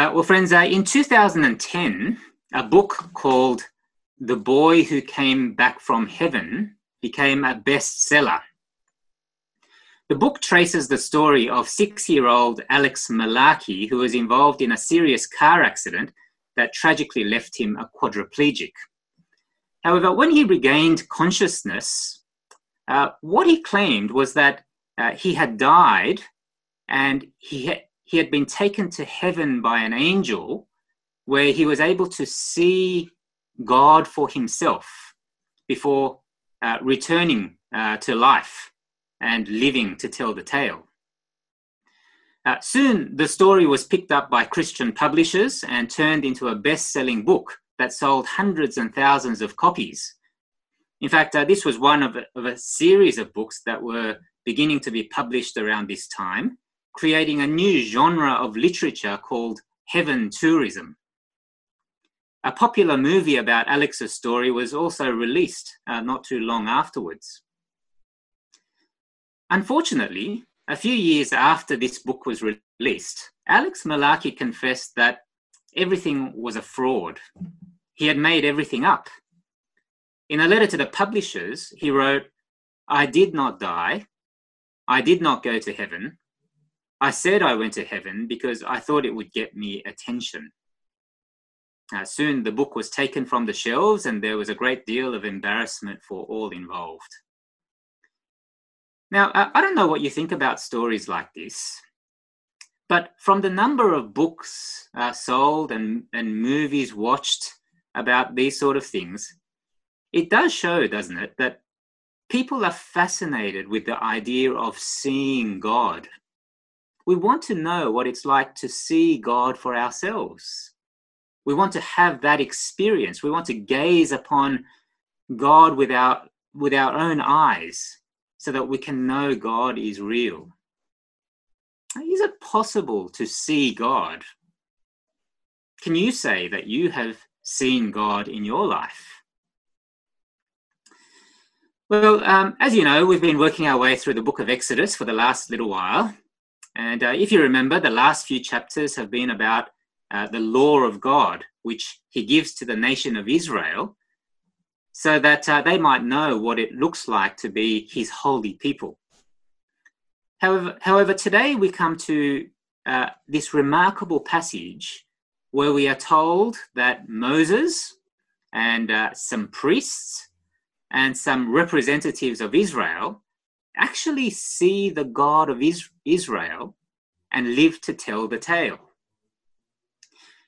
Uh, well, friends, uh, in 2010, a book called The Boy Who Came Back from Heaven became a bestseller. The book traces the story of six year old Alex Malarkey, who was involved in a serious car accident that tragically left him a quadriplegic. However, when he regained consciousness, uh, what he claimed was that uh, he had died and he, he had been taken to heaven by an angel where he was able to see God for himself before uh, returning uh, to life and living to tell the tale. Uh, soon, the story was picked up by Christian publishers and turned into a best selling book that sold hundreds and thousands of copies. In fact, uh, this was one of a, of a series of books that were beginning to be published around this time, creating a new genre of literature called heaven tourism. A popular movie about Alex's story was also released uh, not too long afterwards. Unfortunately, a few years after this book was released, Alex Malarkey confessed that everything was a fraud. He had made everything up. In a letter to the publishers, he wrote, I did not die. I did not go to heaven. I said I went to heaven because I thought it would get me attention. Uh, soon the book was taken from the shelves and there was a great deal of embarrassment for all involved. Now, I don't know what you think about stories like this, but from the number of books uh, sold and, and movies watched about these sort of things, it does show, doesn't it, that people are fascinated with the idea of seeing God. We want to know what it's like to see God for ourselves. We want to have that experience. We want to gaze upon God with our, with our own eyes so that we can know God is real. Is it possible to see God? Can you say that you have seen God in your life? Well, um, as you know, we've been working our way through the book of Exodus for the last little while. And uh, if you remember, the last few chapters have been about uh, the law of God, which he gives to the nation of Israel so that uh, they might know what it looks like to be his holy people. However, however today we come to uh, this remarkable passage where we are told that Moses and uh, some priests and some representatives of Israel actually see the God of Israel and live to tell the tale.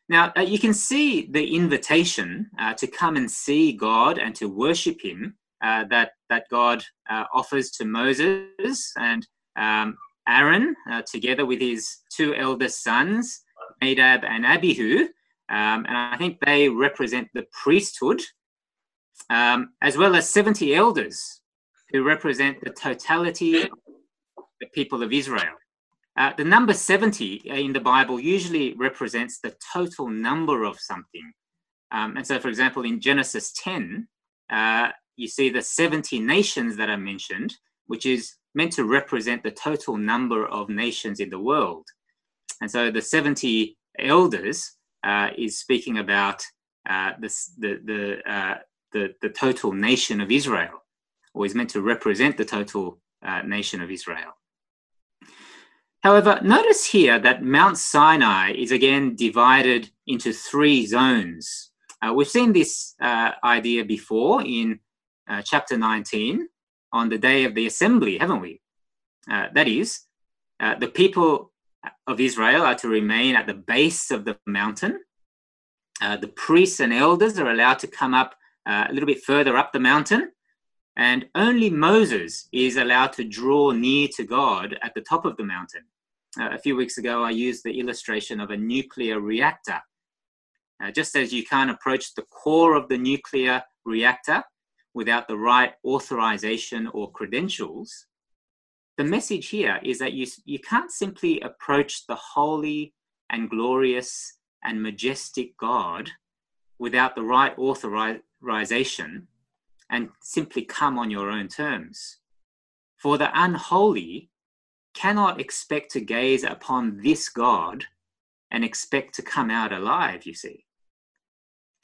Now, uh, you can see the invitation uh, to come and see God and to worship Him uh, that, that God uh, offers to Moses and um, Aaron, uh, together with his two eldest sons, Nadab and Abihu. Um, and I think they represent the priesthood, um, as well as 70 elders who represent the totality of the people of Israel. Uh, the number 70 in the Bible usually represents the total number of something. Um, and so, for example, in Genesis 10, uh, you see the 70 nations that are mentioned, which is meant to represent the total number of nations in the world. And so the 70 elders uh, is speaking about uh, the, the, uh, the, the, total nation of Israel, or is meant to represent the total uh, nation of Israel. However, notice here that Mount Sinai is again divided into three zones. Uh, we've seen this uh, idea before in uh, chapter 19 on the day of the assembly, haven't we? Uh, that is, uh, the people of Israel are to remain at the base of the mountain. The priests and elders are allowed to come up a little bit further up the mountain. And only Moses is allowed to draw near to God at the top of the mountain. Uh, a few weeks ago, I used the illustration of a nuclear reactor. Uh, just as you can't approach the core of the nuclear reactor without the right authorization or credentials, the message here is that you, you can't simply approach the holy and glorious and majestic God without the right authorization and simply come on your own terms. For the unholy cannot expect to gaze upon this God and expect to come out alive, you see.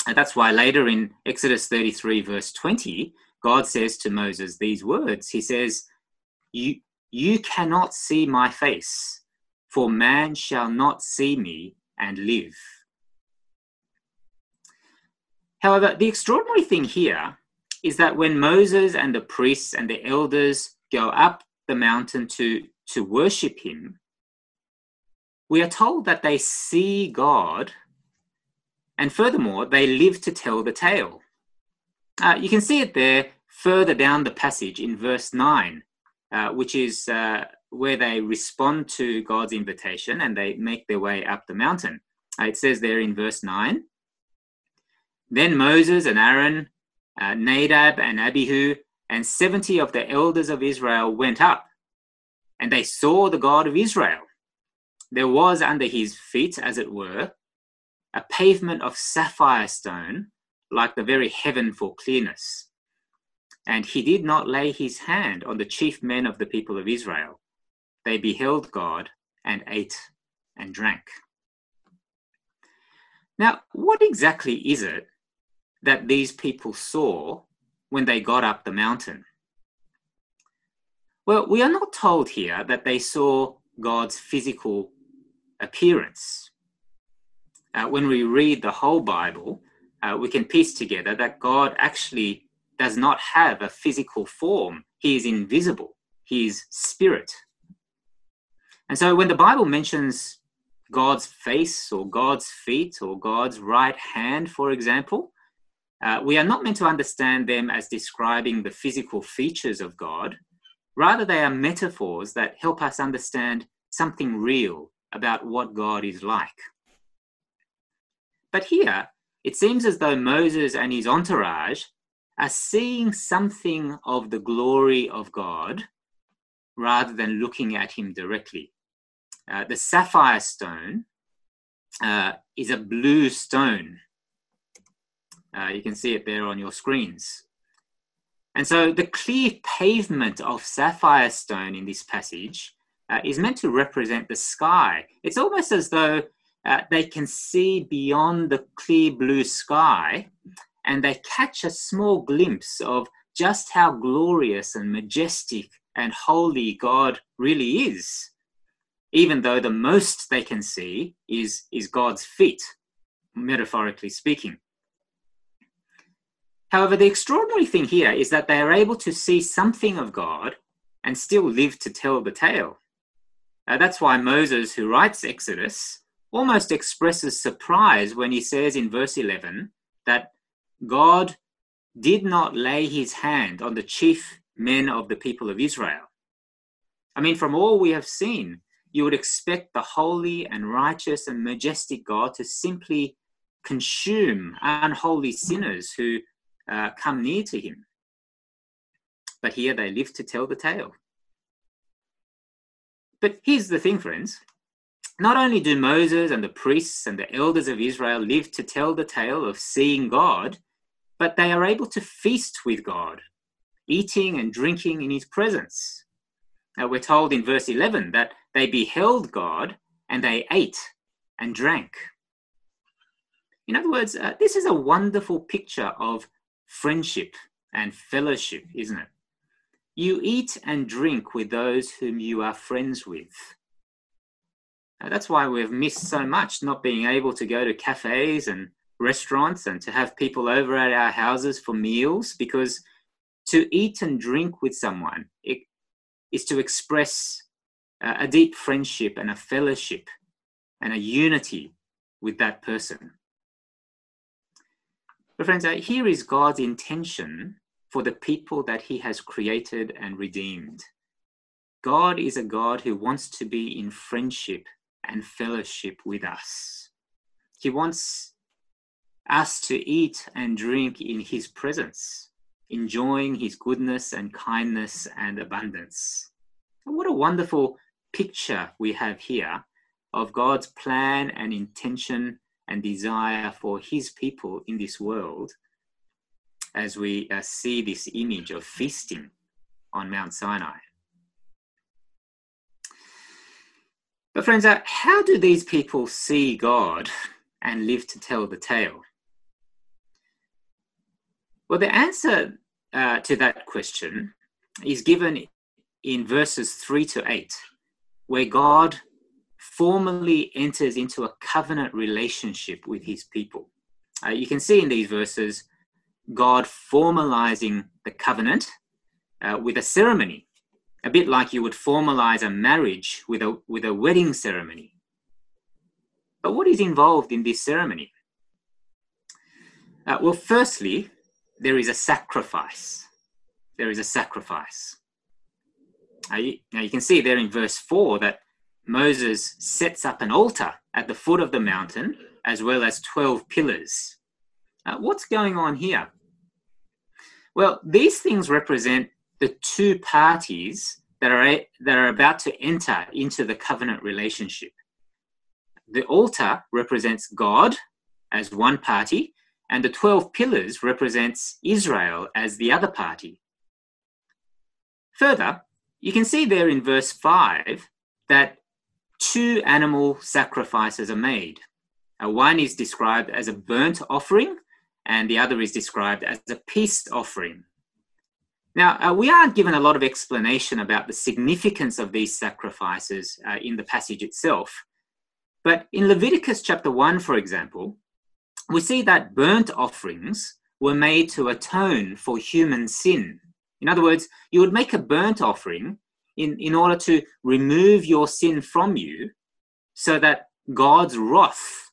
And that's why later in Exodus 33, verse 20, God says to Moses these words He says, You, you cannot see my face, for man shall not see me and live. However, the extraordinary thing here is that when Moses and the priests and the elders go up the mountain to, to worship him, we are told that they see God, and furthermore, they live to tell the tale. Uh, you can see it there further down the passage in verse 9, uh, which is uh, where they respond to God's invitation and they make their way up the mountain. Uh, it says there in verse 9 Then Moses and Aaron, uh, Nadab and Abihu, and 70 of the elders of Israel went up, and they saw the God of Israel. There was under his feet, as it were, a pavement of sapphire stone, like the very heaven for clearness. And he did not lay his hand on the chief men of the people of Israel. They beheld God and ate and drank. Now, what exactly is it that these people saw when they got up the mountain? Well, we are not told here that they saw God's physical appearance. Uh, when we read the whole Bible, uh, we can piece together that God actually does not have a physical form. He is invisible, He is spirit. And so when the Bible mentions God's face or God's feet or God's right hand, for example, uh, we are not meant to understand them as describing the physical features of God. Rather, they are metaphors that help us understand something real about what God is like. But here, it seems as though Moses and his entourage are seeing something of the glory of God rather than looking at him directly. Uh, the sapphire stone uh, is a blue stone. Uh, you can see it there on your screens. And so the clear pavement of sapphire stone in this passage uh, is meant to represent the sky. It's almost as though uh, they can see beyond the clear blue sky and they catch a small glimpse of just how glorious and majestic and holy God really is even though the most they can see is, is God's feet, metaphorically speaking. However, the extraordinary thing here is that they are able to see something of God and still live to tell the tale. Uh, that's why Moses, who writes Exodus, almost expresses surprise when he says in verse 11 that God did not lay his hand on the chief men of the people of Israel. I mean, from all we have seen, you would expect the holy and righteous and majestic God to simply consume unholy sinners who uh, come near to him. But here they live to tell the tale. But here's the thing, friends. Not only do Moses and the priests and the elders of Israel live to tell the tale of seeing God, but they are able to feast with God, eating and drinking in his presence. Now, we're told in verse 11 that they beheld God and they ate and drank. In other words, uh, this is a wonderful picture of friendship and fellowship, isn't it? You eat and drink with those whom you are friends with. Now, that's why we've missed so much not being able to go to cafes and restaurants and to have people over at our houses for meals because to eat and drink with someone it is to express a deep friendship and a fellowship and a unity with that person. But, friends, uh, here is God's intention for the people that He has created and redeemed. God is a God who wants to be in friendship and fellowship with us. He wants us to eat and drink in His presence, enjoying His goodness and kindness and abundance. And what a wonderful picture we have here of God's plan and intention and desire for his people in this world as we uh, see this image of feasting on Mount Sinai. But, friends, uh, how do these people see God and live to tell the tale? Well, the answer uh, to that question is given in verses 3 to 8, where God formally enters into a covenant relationship with his people. Uh, you can see in these verses God formalizing the covenant uh, with a ceremony, a bit like you would formalize a marriage with a, with a wedding ceremony. But what is involved in this ceremony? Uh, well, firstly, there is a sacrifice. There is a sacrifice. You, now you can see there in verse 4 that Moses sets up an altar at the foot of the mountain as well as 12 pillars. Uh, what's going on here? Well, these things represent the two parties that are, that are about to enter into the covenant relationship. The altar represents God as one party, and the 12 pillars represents Israel as the other party. Further, you can see there in verse 5 that two animal sacrifices are made. Uh, one is described as a burnt offering, and the other is described as a peace offering. Now, uh, we aren't given a lot of explanation about the significance of these sacrifices uh, in the passage itself. But in Leviticus chapter 1, for example, we see that burnt offerings were made to atone for human sin. In other words, you would make a burnt offering in, in order to remove your sin from you so that God's wrath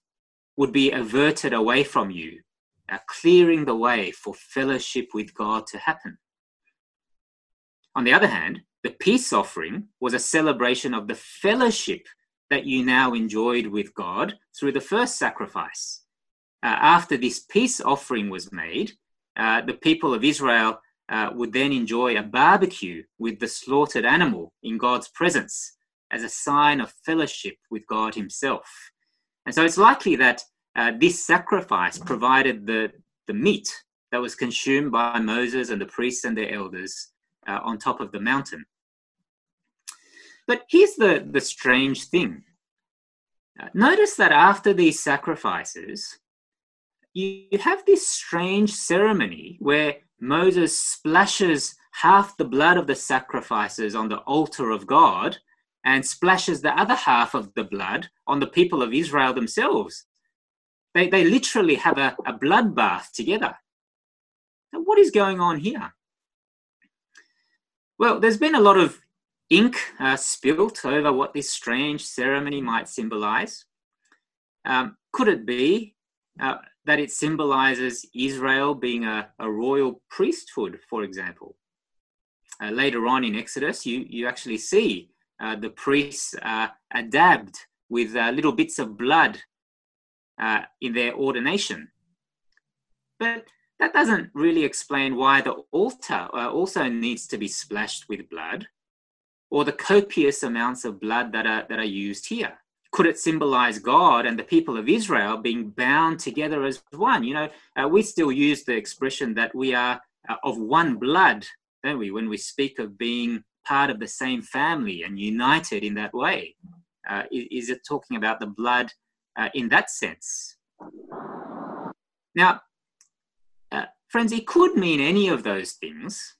would be averted away from you, uh, clearing the way for fellowship with God to happen. On the other hand, the peace offering was a celebration of the fellowship that you now enjoyed with God through the first sacrifice. Uh, after this peace offering was made, uh, the people of Israel uh, would then enjoy a barbecue with the slaughtered animal in God's presence as a sign of fellowship with God Himself. And so it's likely that uh, this sacrifice provided the, the meat that was consumed by Moses and the priests and their elders uh, on top of the mountain. But here's the, the strange thing. Uh, notice that after these sacrifices, you have this strange ceremony where Moses splashes half the blood of the sacrifices on the altar of God and splashes the other half of the blood on the people of Israel themselves. They, they literally have a, a bloodbath together. Now, what is going on here? Well, there's been a lot of ink uh, spilt over what this strange ceremony might symbolize. Um, could it be uh, that it symbolizes Israel being a, a royal priesthood, for example? Uh, later on in Exodus, you, you actually see uh, the priests uh, dabbed with uh, little bits of blood uh, in their ordination. But that doesn't really explain why the altar also needs to be splashed with blood or the copious amounts of blood that are, that are used here. Could it symbolize God and the people of Israel being bound together as one? You know, uh, we still use the expression that we are uh, of one blood, don't we, when we speak of being part of the same family and united in that way? Uh, is, is, it talking about the blood uh, in that sense? Now, uh, friends, it could mean any of those things.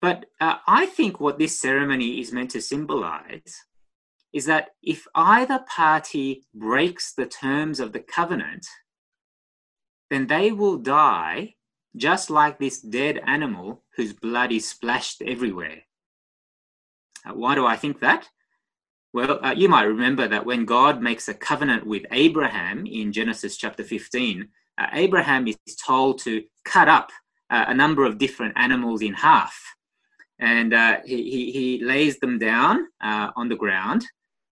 But uh, I think what this ceremony is meant to symbolize is that if either party breaks the terms of the covenant, then they will die just like this dead animal whose blood is splashed everywhere. Uh, why do I think that? Well, uh, you might remember that when God makes a covenant with Abraham in Genesis chapter 15, uh, Abraham is told to cut up uh, a number of different animals in half. And uh, he, he, lays them down uh, on the ground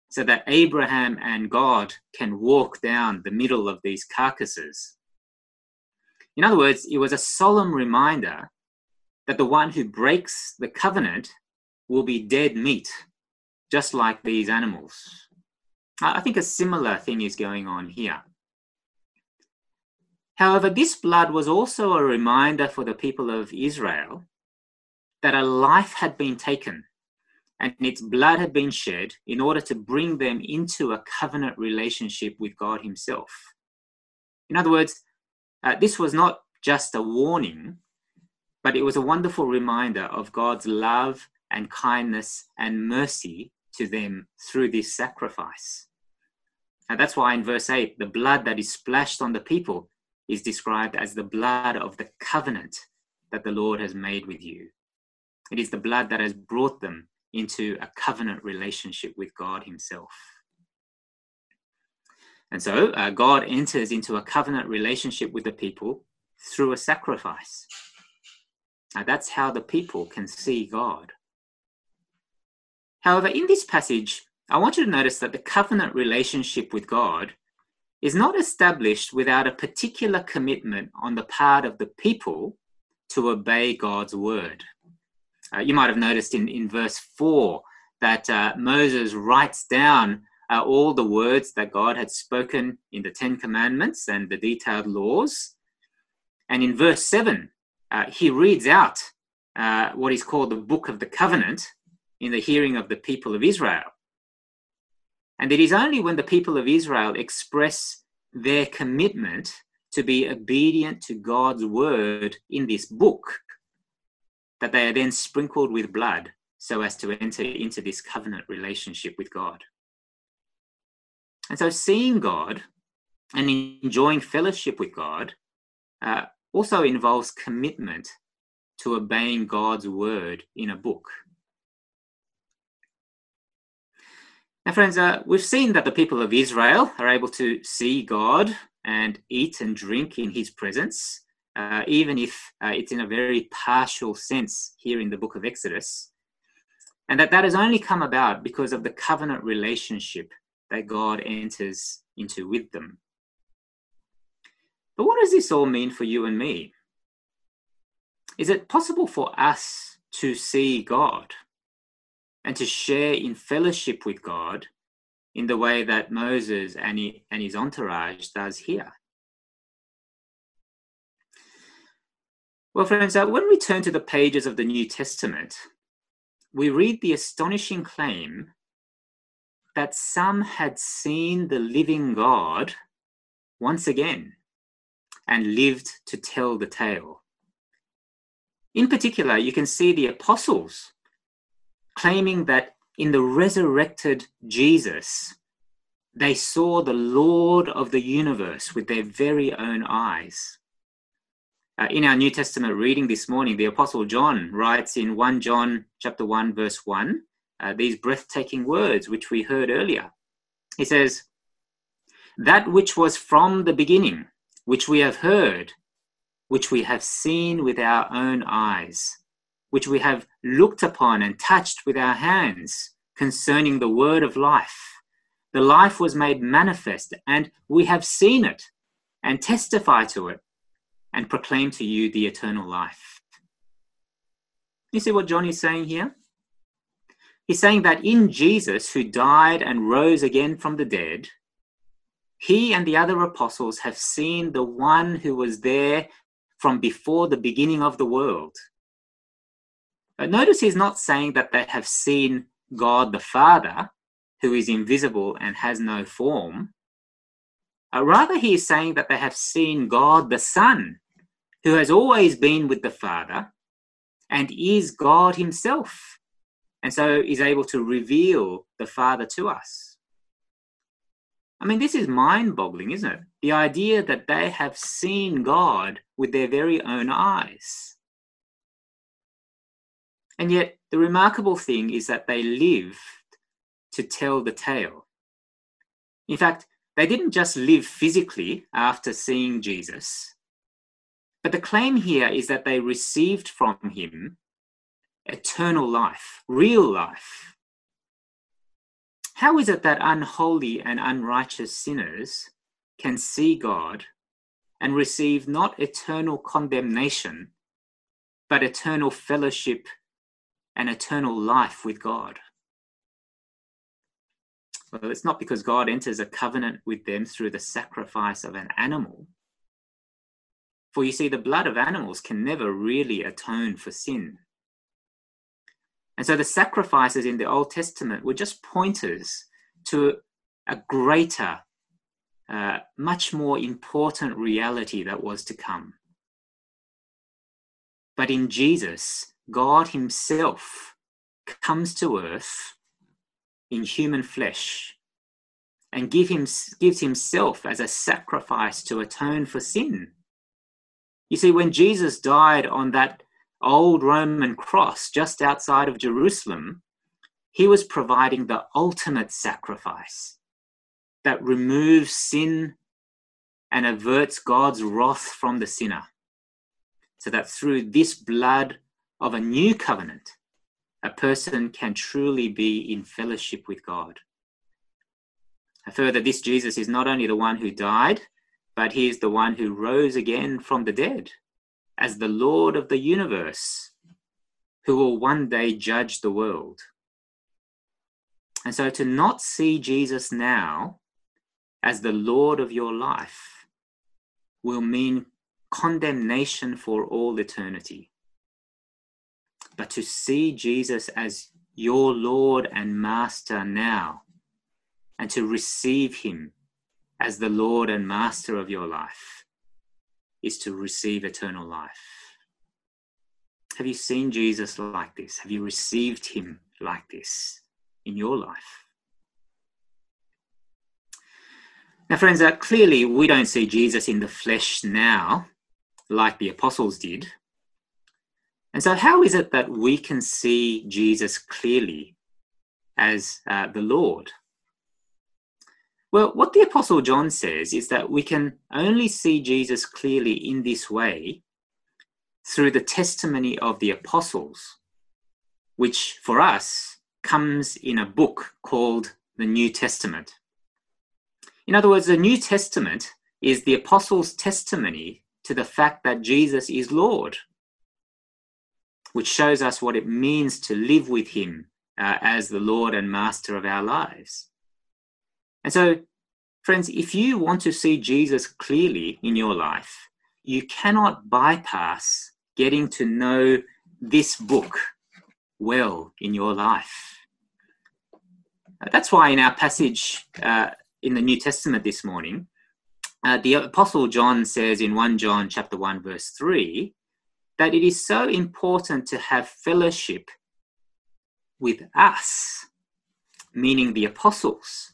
so that Abraham and God can walk down the middle of these carcasses. In other words, it was a solemn reminder that the one who breaks the covenant will be dead meat, just like these animals. I think a similar thing is going on here. However, this blood was also a reminder for the people of Israel that a life had been taken and its blood had been shed in order to bring them into a covenant relationship with God Himself. In other words, uh, this was not just a warning, but it was a wonderful reminder of God's love and kindness and mercy to them through this sacrifice. And that's why in verse 8, the blood that is splashed on the people is described as the blood of the covenant that the Lord has made with you. It is the blood that has brought them into a covenant relationship with God Himself. And so uh, God enters into a covenant relationship with the people through a sacrifice. Now, that's how the people can see God. However, in this passage, I want you to notice that the covenant relationship with God is not established without a particular commitment on the part of the people to obey God's word. Uh, you might have noticed in, in verse 4 that uh, Moses writes down uh, all the words that God had spoken in the Ten Commandments and the detailed laws. And in verse 7, uh, he reads out uh, what is called the Book of the Covenant in the hearing of the people of Israel. And it is only when the people of Israel express their commitment to be obedient to God's word in this book that they are then sprinkled with blood so as to enter into this covenant relationship with God. And so, seeing God and enjoying fellowship with God uh, also involves commitment to obeying God's word in a book. Now, friends, uh, we've seen that the people of Israel are able to see God and eat and drink in his presence uh, even if uh, it's in a very partial sense here in the book of Exodus. And that that has only come about because of the covenant relationship that God enters into with them. But what does this all mean for you and me? Is it possible for us to see God and to share in fellowship with God in the way that Moses and, and his entourage does here? Well, friends, uh, when we turn to the pages of the New Testament, we read the astonishing claim that some had seen the living God once again and lived to tell the tale. In particular, you can see the apostles claiming that in the resurrected Jesus, they saw the Lord of the universe with their very own eyes. Uh, in our New Testament reading this morning, the Apostle John writes in 1 John chapter 1, verse 1, uh, these breathtaking words which we heard earlier. He says, That which was from the beginning, which we have heard, which we have seen with our own eyes, which we have looked upon and touched with our hands concerning the word of life. The life was made manifest, and we have seen it and testify to it and proclaim to you the eternal life. You see what John is saying here? He's saying that in Jesus, who died and rose again from the dead, he and the other apostles have seen the one who was there from before the beginning of the world. But notice he's not saying that they have seen God the Father, who is invisible and has no form. Uh, rather, he is saying that they have seen God the Son, who has always been with the Father and is God Himself, and so is able to reveal the Father to us. I mean, this is mind boggling, isn't it? The idea that they have seen God with their very own eyes. And yet, the remarkable thing is that they lived to tell the tale. In fact, they didn't just live physically after seeing Jesus, but the claim here is that they received from him eternal life, real life. How is it that unholy and unrighteous sinners can see God and receive not eternal condemnation, but eternal fellowship and eternal life with God? Well, it's not because God enters a covenant with them through the sacrifice of an animal. For you see, the blood of animals can never really atone for sin. And so the sacrifices in the Old Testament were just pointers to a greater, uh, much more important reality that was to come. But in Jesus, God Himself comes to earth in human flesh and give him, gives himself as a sacrifice to atone for sin. You see, when Jesus died on that old Roman cross just outside of Jerusalem, he was providing the ultimate sacrifice that removes sin and averts God's wrath from the sinner. So that through this blood of a new covenant, a person can truly be in fellowship with God. Further, this Jesus is not only the one who died, but he is the one who rose again from the dead as the Lord of the universe, who will one day judge the world. And so to not see Jesus now as the Lord of your life will mean condemnation for all eternity. But to see Jesus as your Lord and Master now and to receive Him as the Lord and Master of your life is to receive eternal life. Have you seen Jesus like this? Have you received Him like this in your life? Now, friends, uh, clearly we don't see Jesus in the flesh now like the apostles did. And so, how is it that we can see Jesus clearly as uh, the Lord? Well, what the Apostle John says is that we can only see Jesus clearly in this way through the testimony of the apostles, which for us comes in a book called the New Testament. In other words, the New Testament is the apostles' testimony to the fact that Jesus is Lord, which shows us what it means to live with Him uh, as the Lord and Master of our lives. And so, friends, if you want to see Jesus clearly in your life, you cannot bypass getting to know this book well in your life. That's why in our passage uh, in the New Testament this morning, uh, the Apostle John says in 1 John chapter 1 verse 3 that it is so important to have fellowship with us, meaning the apostles,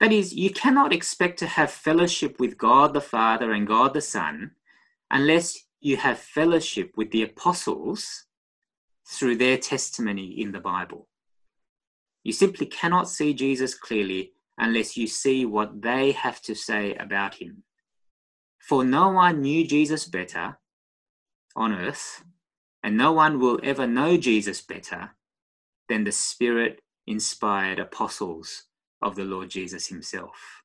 that is, you cannot expect to have fellowship with God the Father and God the Son unless you have fellowship with the apostles through their testimony in the Bible. You simply cannot see Jesus clearly unless you see what they have to say about him. For no one knew Jesus better on earth, and no one will ever know Jesus better than the Spirit inspired apostles of the Lord Jesus himself.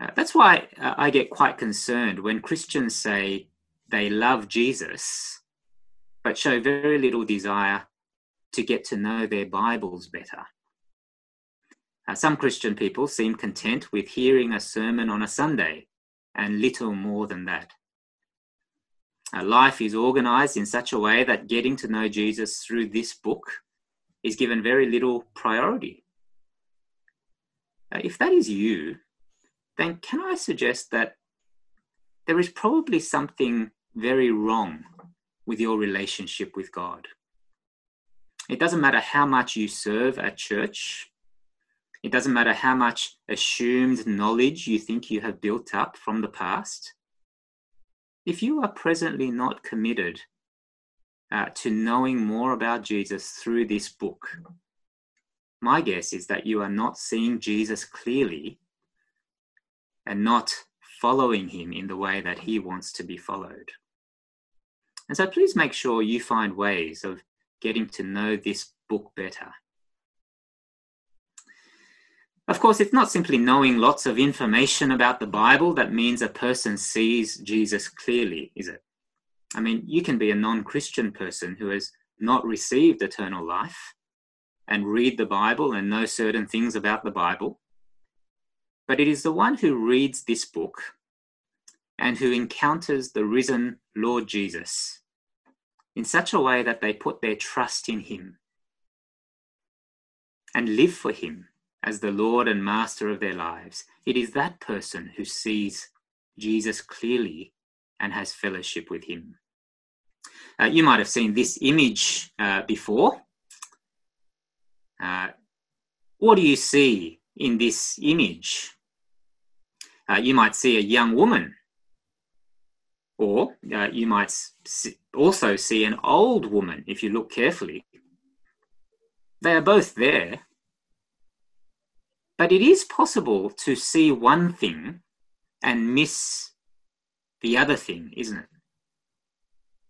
Uh, that's why uh, I get quite concerned when Christians say they love Jesus, but show very little desire to get to know their Bibles better. Uh, some Christian people seem content with hearing a sermon on a Sunday and little more than that. Uh, life is organized in such a way that getting to know Jesus through this book is given very little priority. If that is you, then can I suggest that there is probably something very wrong with your relationship with God? It doesn't matter how much you serve at church. It doesn't matter how much assumed knowledge you think you have built up from the past. If you are presently not committed uh, to knowing more about Jesus through this book, my guess is that you are not seeing Jesus clearly and not following him in the way that he wants to be followed. And so please make sure you find ways of getting to know this book better. Of course, it's not simply knowing lots of information about the Bible that means a person sees Jesus clearly, is it? I mean, you can be a non Christian person who has not received eternal life and read the Bible and know certain things about the Bible. But it is the one who reads this book and who encounters the risen Lord Jesus in such a way that they put their trust in Him and live for Him as the Lord and Master of their lives, it is that person who sees Jesus clearly and has fellowship with Him. Uh, you might have seen this image uh, before. Uh, what do you see in this image? Uh, you might see a young woman, or uh, you might also see an old woman if you look carefully. They are both there, but it is possible to see one thing and miss the other thing, isn't it?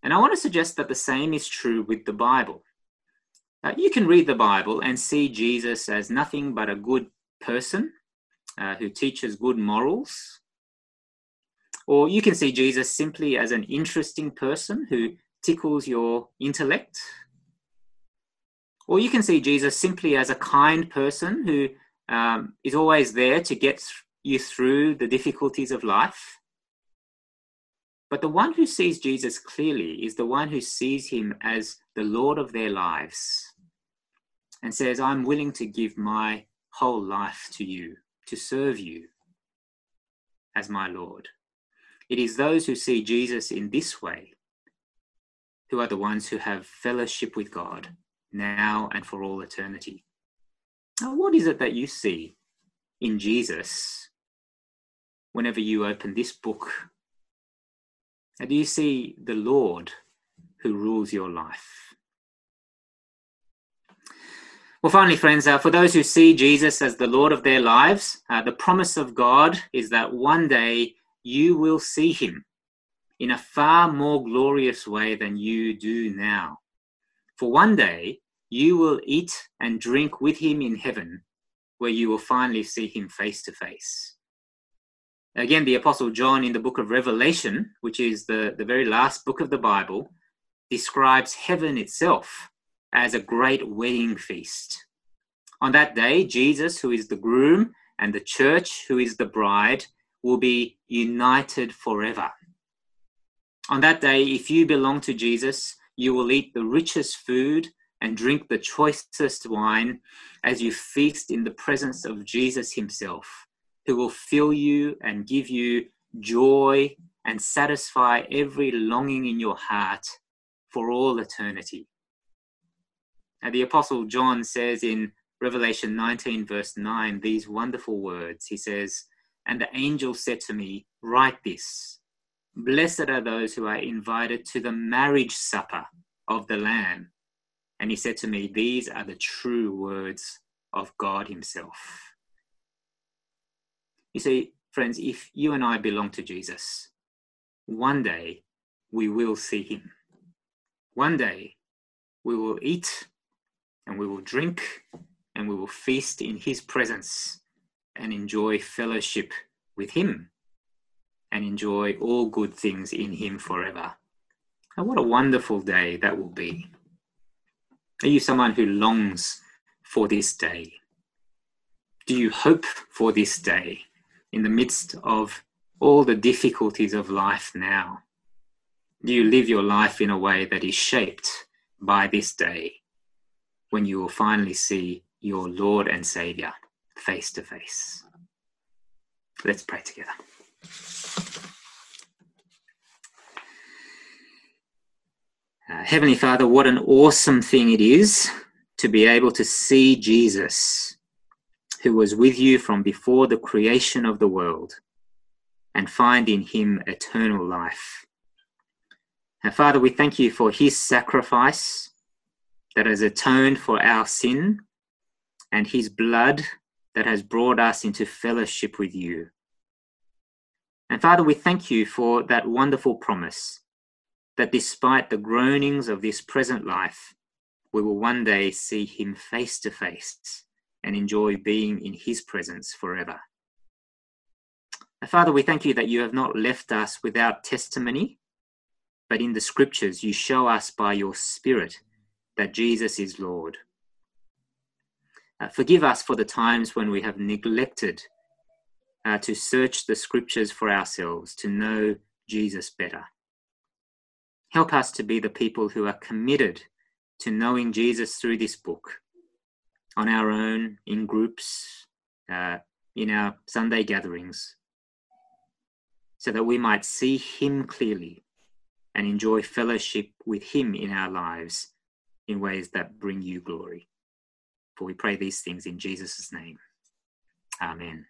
And I want to suggest that the same is true with the Bible. Uh, you can read the Bible and see Jesus as nothing but a good person uh, who teaches good morals. Or you can see Jesus simply as an interesting person who tickles your intellect. Or you can see Jesus simply as a kind person who um, is always there to get you through the difficulties of life. But the one who sees Jesus clearly is the one who sees him as the Lord of their lives and says, I'm willing to give my whole life to you, to serve you as my Lord. It is those who see Jesus in this way who are the ones who have fellowship with God now and for all eternity. Now, what is it that you see in Jesus whenever you open this book and do you see the Lord who rules your life? Well, finally, friends, uh, for those who see Jesus as the Lord of their lives, uh, the promise of God is that one day you will see him in a far more glorious way than you do now. For one day you will eat and drink with him in heaven, where you will finally see him face to face. Again, the Apostle John in the book of Revelation, which is the, the very last book of the Bible, describes heaven itself as a great wedding feast. On that day, Jesus, who is the groom, and the church, who is the bride, will be united forever. On that day, if you belong to Jesus, you will eat the richest food and drink the choicest wine as you feast in the presence of Jesus himself who will fill you and give you joy and satisfy every longing in your heart for all eternity. And the Apostle John says in Revelation 19, verse 9, these wonderful words. He says, And the angel said to me, Write this Blessed are those who are invited to the marriage supper of the Lamb. And he said to me, These are the true words of God Himself. You see, friends, if you and I belong to Jesus, one day we will see him. One day we will eat and we will drink and we will feast in his presence and enjoy fellowship with him and enjoy all good things in him forever. And what a wonderful day that will be. Are you someone who longs for this day? Do you hope for this day? in the midst of all the difficulties of life now? Do you live your life in a way that is shaped by this day when you will finally see your Lord and Savior face to face? Let's pray together. Uh, Heavenly Father, what an awesome thing it is to be able to see Jesus who was with you from before the creation of the world, and find in him eternal life. And Father, we thank you for his sacrifice that has atoned for our sin and his blood that has brought us into fellowship with you. And Father, we thank you for that wonderful promise that despite the groanings of this present life, we will one day see him face to face and enjoy being in His presence forever. And Father, we thank you that you have not left us without testimony, but in the scriptures you show us by your Spirit that Jesus is Lord. Uh, forgive us for the times when we have neglected uh, to search the scriptures for ourselves, to know Jesus better. Help us to be the people who are committed to knowing Jesus through this book on our own, in groups, uh, in our Sunday gatherings, so that we might see Him clearly and enjoy fellowship with Him in our lives in ways that bring you glory. For we pray these things in Jesus' name. Amen.